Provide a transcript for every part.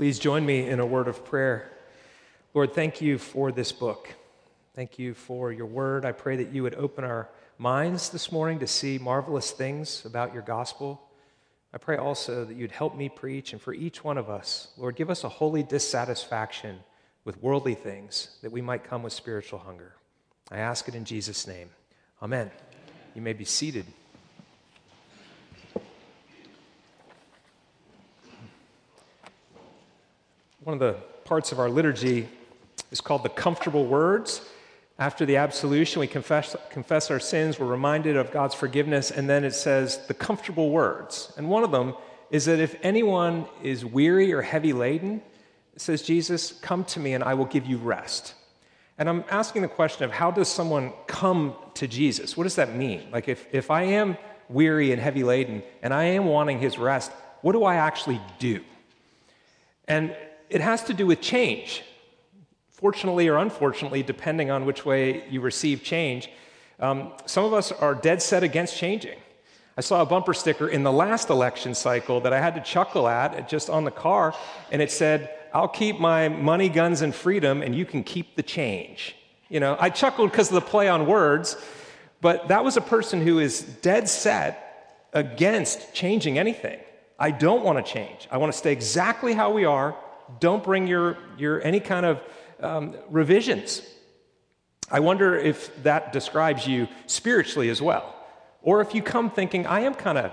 Please join me in a word of prayer. Lord, thank you for this book. Thank you for your word. I pray that you would open our minds this morning to see marvelous things about your gospel. I pray also that you'd help me preach, and for each one of us, Lord, give us a holy dissatisfaction with worldly things that we might come with spiritual hunger. I ask it in Jesus' name. Amen. You may be seated. One of the parts of our liturgy is called the comfortable words. After the absolution, we confess, confess our sins, we're reminded of God's forgiveness, and then it says the comfortable words. And one of them is that if anyone is weary or heavy laden, it says, Jesus, come to me and I will give you rest. And I'm asking the question of how does someone come to Jesus? What does that mean? Like, if, if I am weary and heavy laden and I am wanting his rest, what do I actually do? And it has to do with change fortunately or unfortunately, depending on which way you receive change, um, some of us are dead set against changing. I saw a bumper sticker in the last election cycle that I had to chuckle at just on the car, and it said, I'll keep my money, guns, and freedom, and you can keep the change. You know, I chuckled because of the play on words, but that was a person who is dead set against changing anything. I don't want to change. I want to stay exactly how we are. Don't bring your, your any kind of um, revisions. I wonder if that describes you spiritually as well. Or if you come thinking, I am kind of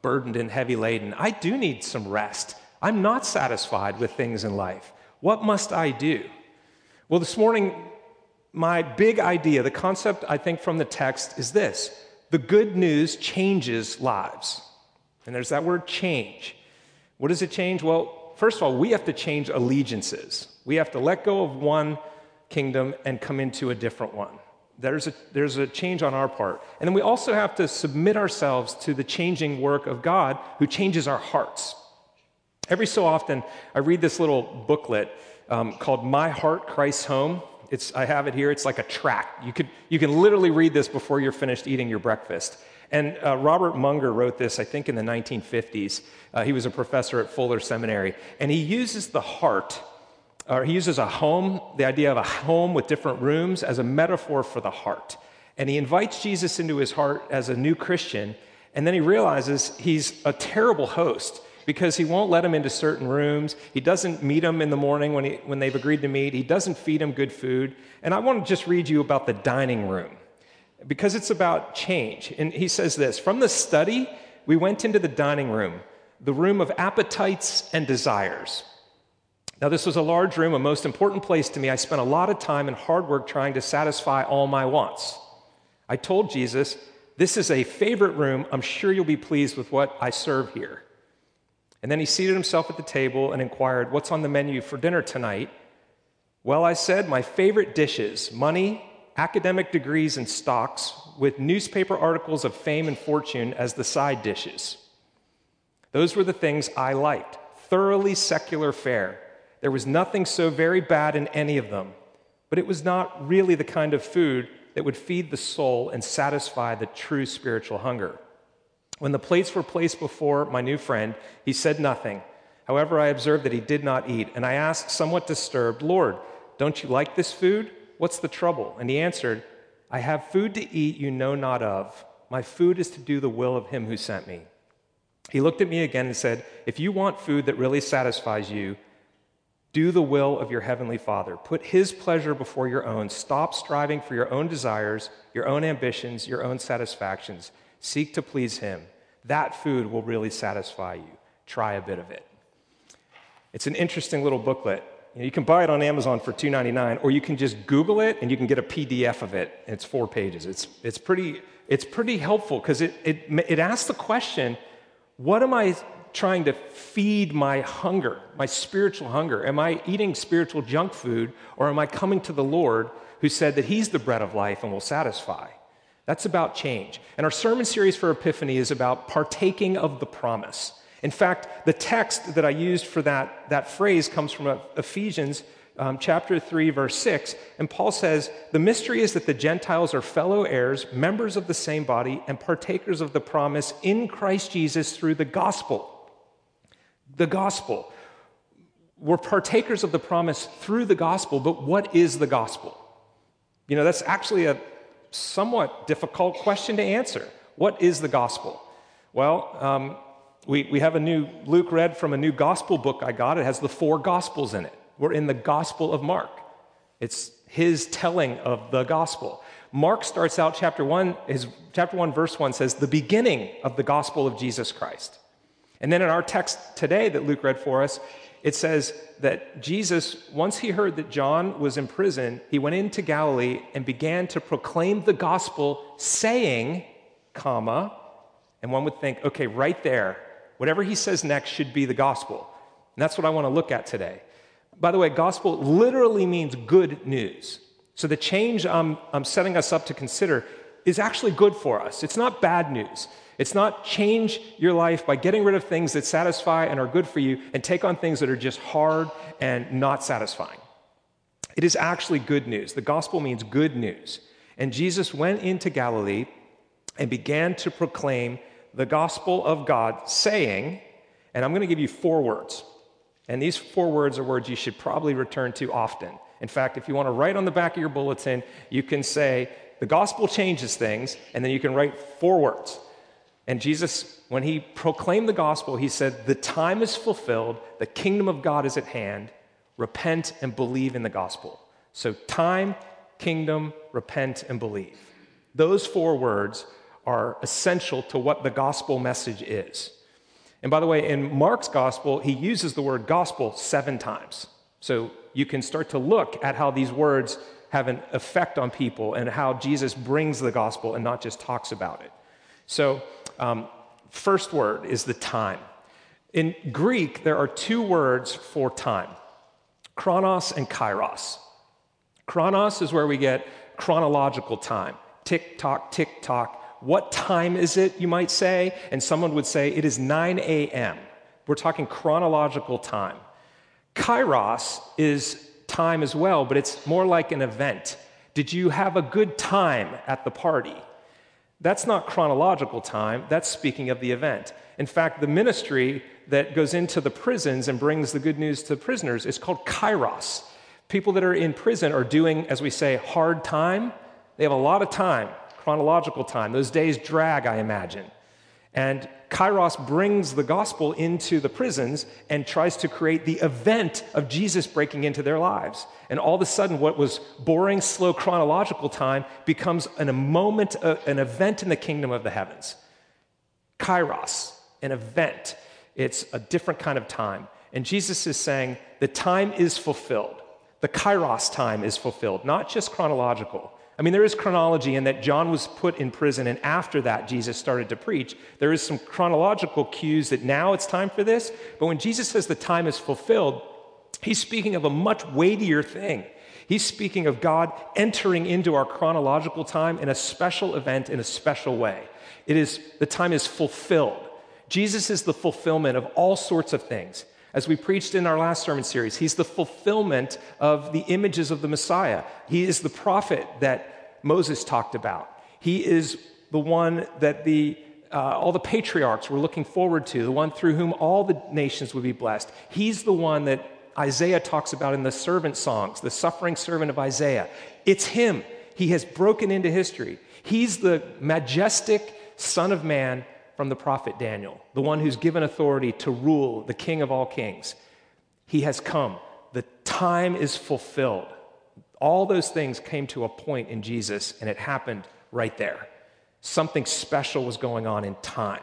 burdened and heavy laden, I do need some rest. I'm not satisfied with things in life. What must I do? Well, this morning, my big idea, the concept I think from the text is this the good news changes lives. And there's that word change. What does it change? Well, first of all, we have to change allegiances. We have to let go of one kingdom and come into a different one. There's a, there's a change on our part. And then we also have to submit ourselves to the changing work of God who changes our hearts. Every so often, I read this little booklet um, called My Heart, Christ's Home. It's, I have it here. It's like a tract. You, could, you can literally read this before you're finished eating your breakfast. And uh, Robert Munger wrote this, I think, in the 1950s. Uh, he was a professor at Fuller Seminary. And he uses the heart or he uses a home, the idea of a home with different rooms, as a metaphor for the heart. And he invites Jesus into his heart as a new Christian, and then he realizes he's a terrible host because he won't let him into certain rooms. He doesn't meet him in the morning when, he, when they've agreed to meet. He doesn't feed him good food. And I want to just read you about the dining room because it's about change. And he says this From the study, we went into the dining room, the room of appetites and desires. Now, this was a large room, a most important place to me. I spent a lot of time and hard work trying to satisfy all my wants. I told Jesus, This is a favorite room. I'm sure you'll be pleased with what I serve here. And then he seated himself at the table and inquired, What's on the menu for dinner tonight? Well, I said, My favorite dishes money, academic degrees, and stocks, with newspaper articles of fame and fortune as the side dishes. Those were the things I liked thoroughly secular fare there was nothing so very bad in any of them, but it was not really the kind of food that would feed the soul and satisfy the true spiritual hunger. When the plates were placed before my new friend, he said nothing. However, I observed that he did not eat, and I asked, somewhat disturbed, Lord, don't you like this food? What's the trouble? And he answered, I have food to eat you know not of. My food is to do the will of him who sent me. He looked at me again and said, If you want food that really satisfies you, do the will of your heavenly Father. Put his pleasure before your own. Stop striving for your own desires, your own ambitions, your own satisfactions. Seek to please him. That food will really satisfy you. Try a bit of it. It's an interesting little booklet. You, know, you can buy it on Amazon for $2.99, or you can just Google it and you can get a PDF of it. It's four pages. It's, it's, pretty, it's pretty helpful because it, it, it asks the question what am I trying to feed my hunger, my spiritual hunger? Am I eating spiritual junk food or am I coming to the Lord who said that He's the bread of life and will satisfy? That's about change. And our sermon series for Epiphany is about partaking of the promise. In fact, the text that I used for that, that phrase comes from Ephesians um, chapter 3, verse 6. And Paul says, The mystery is that the Gentiles are fellow heirs, members of the same body, and partakers of the promise in Christ Jesus through the gospel the gospel. we're partakers of the promise through the gospel, but what is the gospel? You know, that's actually a somewhat difficult question to answer. What is the gospel? Well, um, we, we have a new, Luke read from a new gospel book I got. It has the four gospels in it. We're in the gospel of Mark. It's his telling of the gospel. Mark starts out chapter 1, his chapter 1 verse 1 says the beginning of the gospel of Jesus Christ. And then in our text today that Luke read for us, it says that Jesus, once he heard that John was in prison, he went into Galilee and began to proclaim the gospel, saying, comma, and one would think, okay, right there, whatever he says next should be the gospel. And that's what I want to look at today. By the way, gospel literally means good news. So the change I'm, I'm setting us up to consider is actually good for us. It's not bad news. It's not change your life by getting rid of things that satisfy and are good for you and take on things that are just hard and not satisfying. It is actually good news. The gospel means good news. And Jesus went into Galilee and began to proclaim the gospel of God, saying, and I'm going to give you four words. And these four words are words you should probably return to often. In fact, if you want to write on the back of your bulletin, you can say, The gospel changes things, and then you can write four words. And Jesus, when he proclaimed the gospel, he said, The time is fulfilled, the kingdom of God is at hand. Repent and believe in the gospel. So, time, kingdom, repent, and believe. Those four words are essential to what the gospel message is. And by the way, in Mark's gospel, he uses the word gospel seven times. So you can start to look at how these words have an effect on people and how Jesus brings the gospel and not just talks about it. So, um, first word is the time. In Greek, there are two words for time chronos and kairos. Chronos is where we get chronological time tick tock, tick tock. What time is it, you might say? And someone would say, It is 9 a.m. We're talking chronological time. Kairos is time as well, but it's more like an event. Did you have a good time at the party? That's not chronological time, that's speaking of the event. In fact, the ministry that goes into the prisons and brings the good news to prisoners is called kairos. People that are in prison are doing, as we say, hard time. They have a lot of time, chronological time. Those days drag, I imagine. And Kairos brings the gospel into the prisons and tries to create the event of Jesus breaking into their lives. And all of a sudden, what was boring, slow chronological time becomes an, a moment, an event in the kingdom of the heavens. Kairos, an event. It's a different kind of time. And Jesus is saying the time is fulfilled. The Kairos time is fulfilled, not just chronological. I mean, there is chronology in that John was put in prison, and after that, Jesus started to preach. There is some chronological cues that now it's time for this. But when Jesus says the time is fulfilled, he's speaking of a much weightier thing. He's speaking of God entering into our chronological time in a special event in a special way. It is the time is fulfilled. Jesus is the fulfillment of all sorts of things. As we preached in our last sermon series, he's the fulfillment of the images of the Messiah. He is the prophet that Moses talked about. He is the one that the, uh, all the patriarchs were looking forward to, the one through whom all the nations would be blessed. He's the one that Isaiah talks about in the servant songs, the suffering servant of Isaiah. It's him. He has broken into history. He's the majestic Son of Man from the prophet Daniel, the one who's given authority to rule, the King of all kings. He has come. The time is fulfilled. All those things came to a point in Jesus, and it happened right there. Something special was going on in time.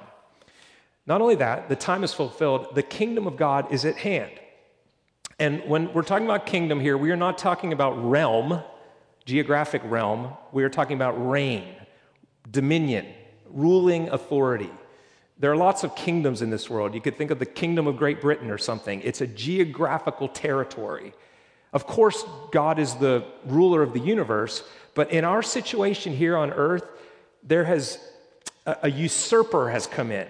Not only that, the time is fulfilled, the kingdom of God is at hand. And when we're talking about kingdom here, we are not talking about realm, geographic realm. We are talking about reign, dominion, ruling authority. There are lots of kingdoms in this world. You could think of the kingdom of Great Britain or something. It's a geographical territory. Of course, God is the ruler of the universe, but in our situation here on earth, there has a, a usurper has come in.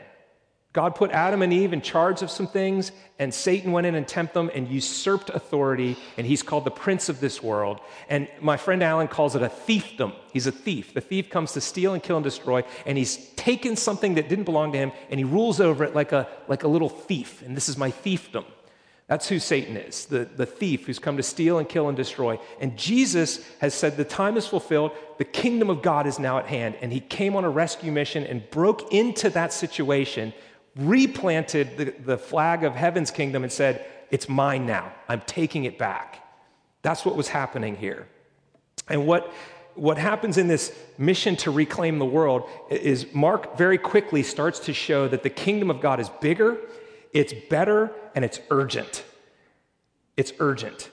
God put Adam and Eve in charge of some things, and Satan went in and tempted them and usurped authority, and he's called the prince of this world. And my friend Alan calls it a thiefdom. He's a thief. The thief comes to steal and kill and destroy, and he's taken something that didn't belong to him, and he rules over it like a, like a little thief. And this is my thiefdom. That's who Satan is, the, the thief who's come to steal and kill and destroy. And Jesus has said, The time is fulfilled, the kingdom of God is now at hand. And he came on a rescue mission and broke into that situation, replanted the, the flag of heaven's kingdom, and said, It's mine now. I'm taking it back. That's what was happening here. And what, what happens in this mission to reclaim the world is Mark very quickly starts to show that the kingdom of God is bigger it's better and it's urgent. It's urgent.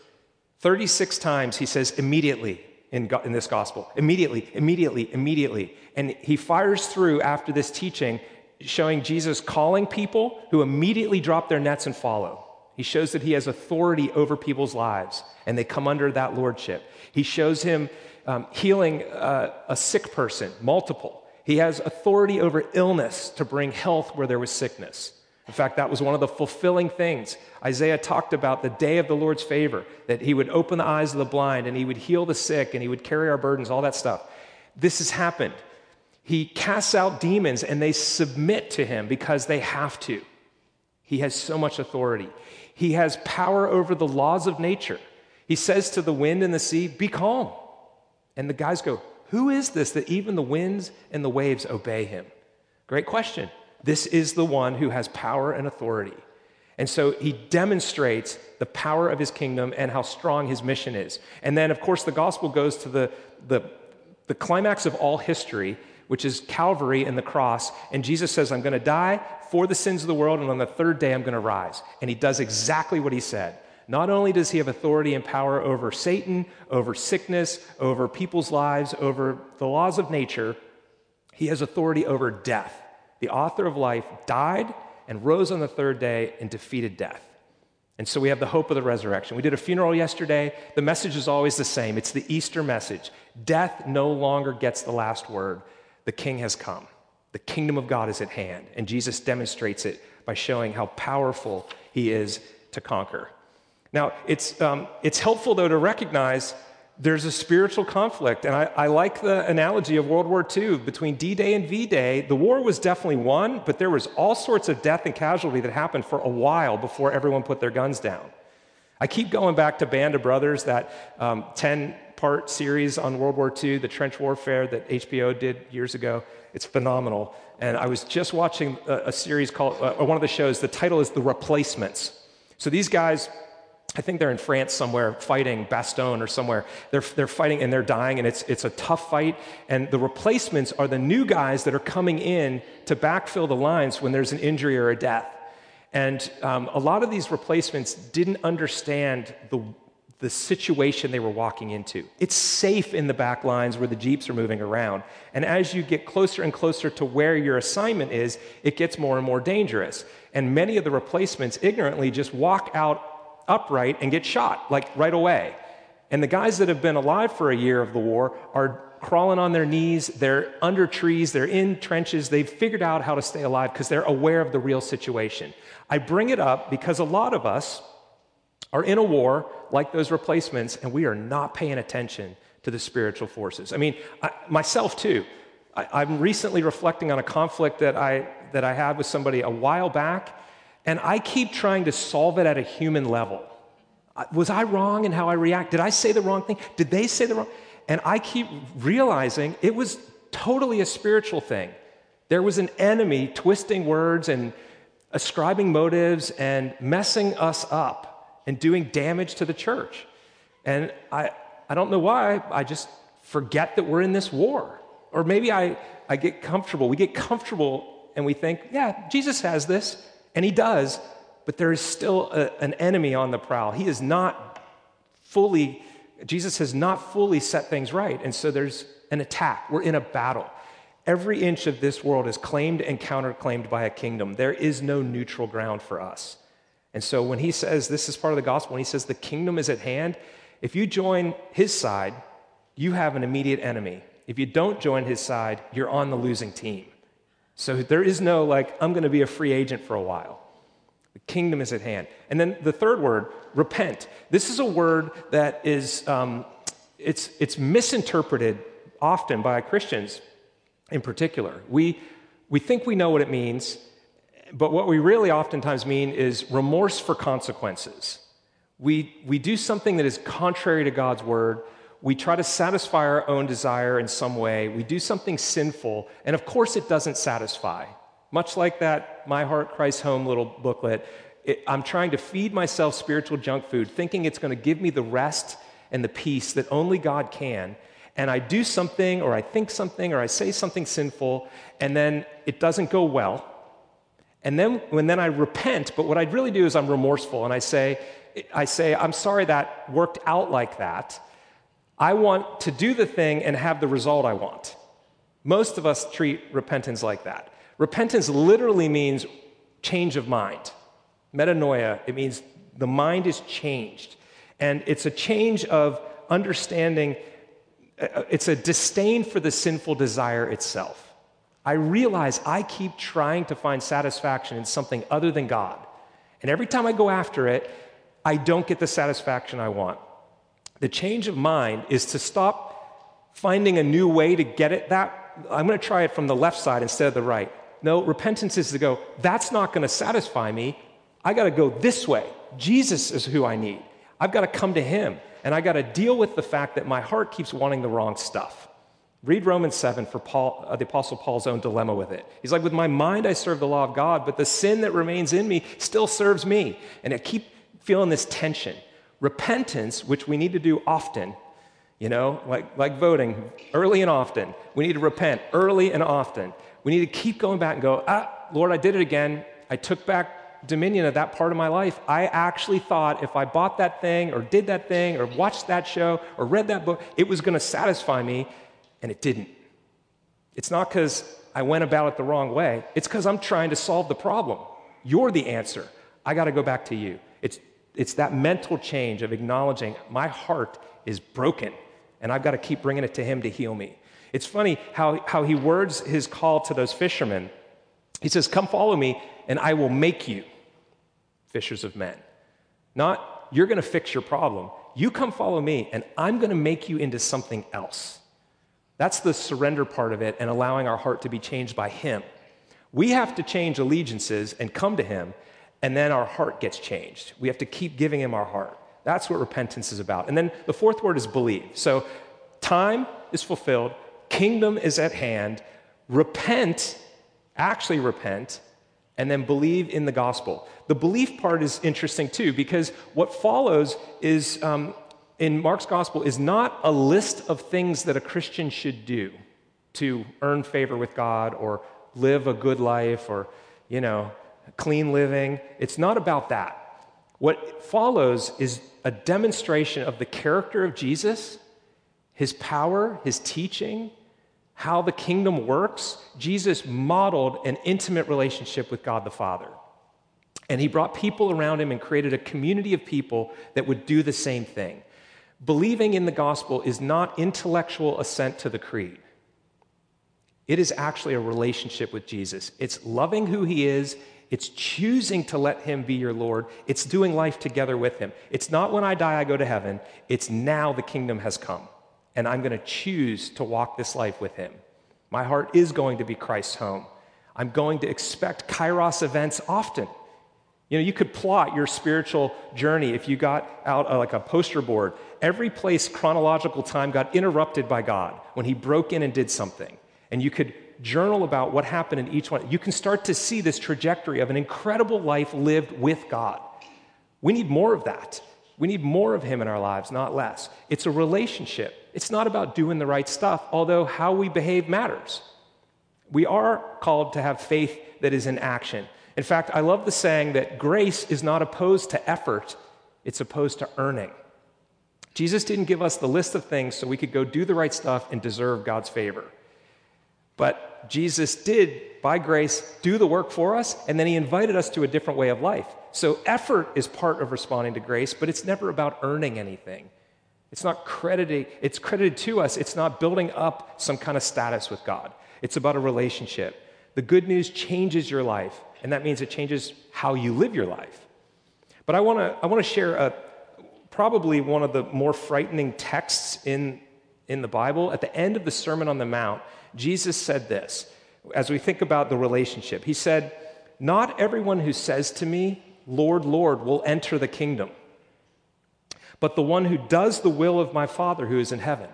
36 times he says immediately in, in this gospel. Immediately, immediately, immediately. And he fires through after this teaching, showing Jesus calling people who immediately drop their nets and follow. He shows that he has authority over people's lives and they come under that lordship. He shows him um, healing uh, a sick person, multiple. He has authority over illness to bring health where there was sickness. In fact, that was one of the fulfilling things. Isaiah talked about the day of the Lord's favor, that he would open the eyes of the blind and he would heal the sick and he would carry our burdens, all that stuff. This has happened. He casts out demons and they submit to him because they have to. He has so much authority. He has power over the laws of nature. He says to the wind and the sea, Be calm. And the guys go, Who is this that even the winds and the waves obey him? Great question. This is the one who has power and authority. And so he demonstrates the power of his kingdom and how strong his mission is. And then, of course, the gospel goes to the, the, the climax of all history, which is Calvary and the cross. And Jesus says, I'm going to die for the sins of the world, and on the third day, I'm going to rise. And he does exactly what he said. Not only does he have authority and power over Satan, over sickness, over people's lives, over the laws of nature, he has authority over death the author of life, died and rose on the third day and defeated death. And so we have the hope of the resurrection. We did a funeral yesterday. The message is always the same it's the Easter message. Death no longer gets the last word. The king has come, the kingdom of God is at hand. And Jesus demonstrates it by showing how powerful he is to conquer. Now, it's, um, it's helpful, though, to recognize there's a spiritual conflict. And I, I, like the analogy of World War II between D Day and V Day. The war was definitely won, but there was all sorts of death and casualty that happened for a while before everyone put their guns down. I keep going back to Band of Brothers, that um, 10 part series on World War II, the trench warfare that HBO did years ago. It's phenomenal. And I was just watching a, a series called, uh, one of the shows, the title is The Replacements. So these guys I think they're in France somewhere fighting Bastogne or somewhere. They're, they're fighting and they're dying, and it's, it's a tough fight. And the replacements are the new guys that are coming in to backfill the lines when there's an injury or a death. And um, a lot of these replacements didn't understand the, the situation they were walking into. It's safe in the back lines where the Jeeps are moving around. And as you get closer and closer to where your assignment is, it gets more and more dangerous. And many of the replacements ignorantly just walk out upright and get shot, like right away. And the guys that have been alive for a year of the war are crawling on their knees, they're under trees, they're in trenches, they've figured out how to stay alive because they're aware of the real situation. I bring it up because a lot of us are in a war like those replacements, and we are not paying attention to the spiritual forces. I mean, I, myself too. I, am recently reflecting on a conflict that I, that I had with somebody a while back, and I keep trying to solve it at a human level. Was I wrong in how I react? Did I say the wrong thing? Did they say the wrong? And I keep realizing it was totally a spiritual thing. There was an enemy twisting words and ascribing motives and messing us up and doing damage to the church. And I, I don't know why, I just forget that we're in this war. Or maybe I, I get comfortable. We get comfortable and we think, yeah, Jesus has this. And he does, but there is still a, an enemy on the prowl. He is not fully, Jesus has not fully set things right. And so there's an attack. We're in a battle. Every inch of this world is claimed and counterclaimed by a kingdom. There is no neutral ground for us. And so when he says, this is part of the gospel, when he says the kingdom is at hand, if you join his side, you have an immediate enemy. If you don't join his side, you're on the losing team. So there is no, like, I'm going to be a free agent for a while. The kingdom is at hand. And then the third word, repent. This is a word that is, um, it's, it's misinterpreted often by Christians in particular. We, we think we know what it means, But what we really oftentimes mean is remorse for consequences. We, we do something that is contrary to God's word. We try to satisfy our own desire in some way. We do something sinful, and of course, it doesn't satisfy. Much like that My Heart Christ Home little booklet, it, I'm trying to feed myself spiritual junk food, thinking it's going to give me the rest and the peace that only God can. And I do something, or I think something, or I say something sinful, and then it doesn't go well. And then when then I repent, but what I'd really do is I'm remorseful and I say, I say, I'm sorry that worked out like that. I want to do the thing and have the result I want. Most of us treat repentance like that. Repentance literally means change of mind. Metanoia, it means the mind is changed. And it's a change of understanding, uh, it's a disdain for the sinful desire itself. I realize I keep trying to find satisfaction in something other than God. And every time I go after it, I don't get the satisfaction I want. The change of mind is to stop finding a new way to get it that I'm going to try it from the left side instead of the right. No, repentance is to go, that's not going to satisfy me. I got to go this way. Jesus is who I need. I've got to come to him and I got to deal with the fact that my heart keeps wanting the wrong stuff. Read Romans 7 for Paul, uh, the Apostle Paul's own dilemma with it. He's like, With my mind I serve the law of God, but the sin that remains in me still serves me. And I keep feeling this tension. Repentance, which we need to do often, you know, like, like voting, early and often. We need to repent early and often. We need to keep going back and go, Ah, Lord, I did it again. I took back dominion of that part of my life. I actually thought if I bought that thing or did that thing or watched that show or read that book, it was going to satisfy me and it didn't. It's not because I went about it the wrong way, it's because I'm trying to solve the problem. You're the answer. I got to go back to you. It's, it's that mental change of acknowledging my heart is broken and I've got to keep bringing it to Him to heal me. It's funny how, how He words His call to those fishermen. He says, Come follow me, and I will make you fishers of men. Not, you're going to fix your problem. You come follow me, and I'm going to make you into something else. That's the surrender part of it and allowing our heart to be changed by Him. We have to change allegiances and come to Him, and then our heart gets changed. We have to keep giving Him our heart. That's what repentance is about. And then the fourth word is believe. So time is fulfilled, kingdom is at hand. Repent, actually repent, and then believe in the gospel. The belief part is interesting too, because what follows is um, in Mark's gospel is not a list of things that a Christian should do to earn favor with God or live a good life or, you know, clean living. It's not about that. What follows is a demonstration of the character of Jesus, his power, his teaching, how the kingdom works. Jesus modeled an intimate relationship with God the Father. And he brought people around him and created a community of people that would do the same thing. Believing in the gospel is not intellectual assent to the creed. It is actually a relationship with Jesus. It's loving who he is, it's choosing to let him be your Lord, it's doing life together with him. It's not when I die, I go to heaven, it's now the kingdom has come, and I'm going to choose to walk this life with him. My heart is going to be Christ's home. I'm going to expect kairos events often. You know, you could plot your spiritual journey if you got out uh, like a poster board. Every place chronological time got interrupted by God when He broke in and did something. And you could journal about what happened in each one. You can start to see this trajectory of an incredible life lived with God. We need more of that. We need more of Him in our lives, not less. It's a relationship. It's not about doing the right stuff, although how we behave matters. We are called to have faith that is in action. In fact, I love the saying that grace is not opposed to effort, it's opposed to earning. Jesus didn't give us the list of things so we could go do the right stuff and deserve God's favor. But Jesus did, by grace, do the work for us, and then he invited us to a different way of life. So effort is part of responding to grace, but it's never about earning anything. It's not credited, it's credited to us. It's not building up some kind of status with God. It's about a relationship. The good news changes your life and that means it changes how you live your life. But I want to I want to share a, probably one of the more frightening texts in in the Bible. At the end of the Sermon on the Mount, Jesus said this as we think about the relationship. He said, Not everyone who says to me, Lord, Lord, will enter the kingdom, but the one who does the will of my Father who is in heaven.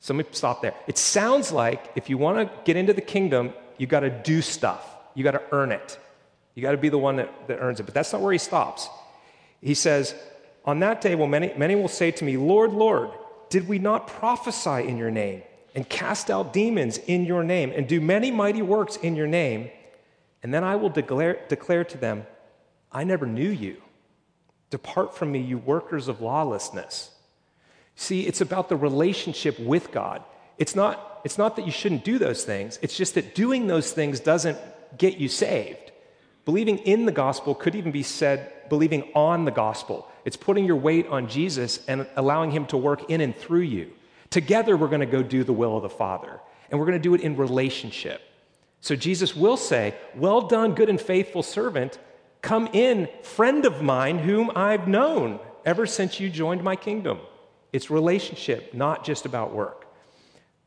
So let me stop there. It sounds like if you want to get into the kingdom, you got to do stuff, you got to earn it. You got to be the one that, that earns it. But that's not where he stops. He says, On that day, will many, many will say to me, Lord, Lord, did we not prophesy in your name and cast out demons in your name and do many mighty works in your name? And then I will declare, declare to them, I never knew you. Depart from me, you workers of lawlessness. See, it's about the relationship with God. It's not, it's not that you shouldn't do those things, it's just that doing those things doesn't get you saved. Believing in the gospel could even be said believing on the gospel. It's putting your weight on Jesus and allowing him to work in and through you. Together, we're going to go do the will of the Father, and we're going to do it in relationship. So Jesus will say, Well done, good and faithful servant. Come in, friend of mine, whom I've known ever since you joined my kingdom. It's relationship, not just about work.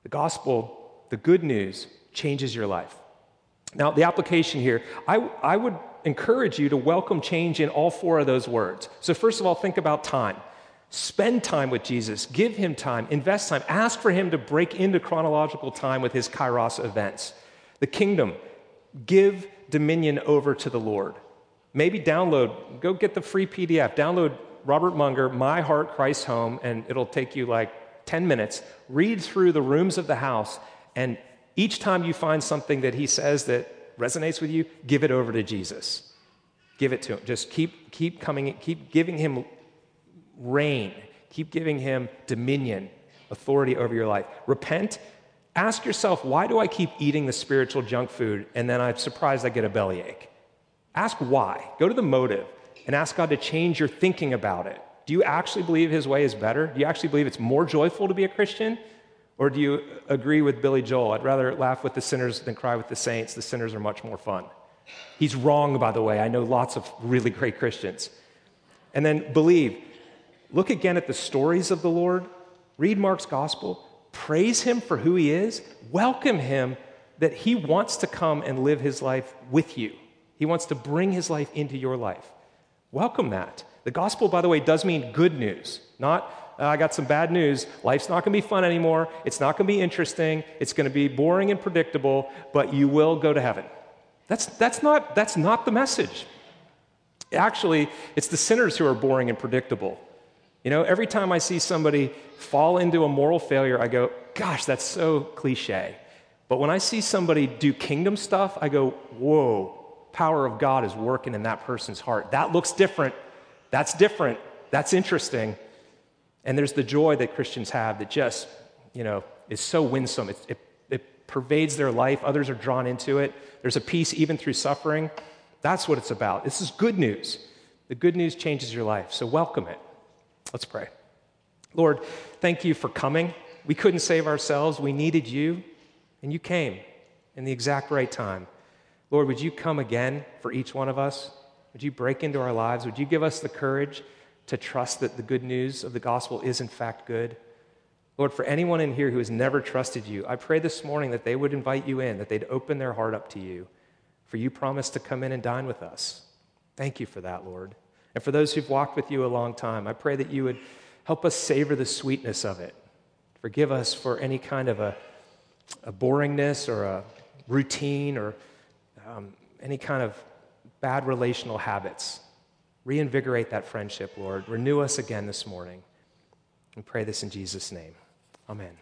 The gospel, the good news, changes your life. Now, the application here, I, I would encourage you to welcome change in all four of those words. So, first of all, think about time. Spend time with Jesus, give him time, invest time, ask for him to break into chronological time with his kairos events. The kingdom, give dominion over to the Lord. Maybe download, go get the free PDF, download Robert Munger, My Heart, Christ Home, and it'll take you like 10 minutes. Read through the rooms of the house and each time you find something that he says that resonates with you, give it over to Jesus. Give it to him. Just keep, keep coming, keep giving him reign, keep giving him dominion, authority over your life. Repent. Ask yourself, why do I keep eating the spiritual junk food and then I'm surprised I get a bellyache? Ask why. Go to the motive and ask God to change your thinking about it. Do you actually believe his way is better? Do you actually believe it's more joyful to be a Christian? Or do you agree with Billy Joel? I'd rather laugh with the sinners than cry with the saints. The sinners are much more fun. He's wrong, by the way. I know lots of really great Christians. And then believe. Look again at the stories of the Lord. Read Mark's gospel. Praise him for who he is. Welcome him that he wants to come and live his life with you. He wants to bring his life into your life. Welcome that. The gospel, by the way, does mean good news, not uh, I got some bad news. Life's not going to be fun anymore. It's not going to be interesting. It's going to be boring and predictable, but you will go to heaven. That's, that's, not, that's not the message. Actually, it's the sinners who are boring and predictable. You know, every time I see somebody fall into a moral failure, I go, gosh, that's so cliche. But when I see somebody do kingdom stuff, I go, whoa, power of God is working in that person's heart. That looks different. That's different. That's interesting. And there's the joy that Christians have that just, you know, is so winsome. It, it, it pervades their life. Others are drawn into it. There's a peace even through suffering. That's what it's about. This is good news. The good news changes your life, so welcome it. Let's pray. Lord, thank you for coming. We couldn't save ourselves. We needed you, and you came in the exact right time. Lord, would you come again for each one of us? Would you break into our lives? Would you give us the courage? To trust that the good news of the gospel is in fact good. Lord, for anyone in here who has never trusted you, I pray this morning that they would invite you in, that they'd open their heart up to you, for you promised to come in and dine with us. Thank you for that, Lord. And for those who've walked with you a long time, I pray that you would help us savor the sweetness of it. Forgive us for any kind of a, a boringness or a routine or um, any kind of bad relational habits Reinvigorate that friendship, Lord. Renew us again this morning. We pray this in Jesus' name. Amen.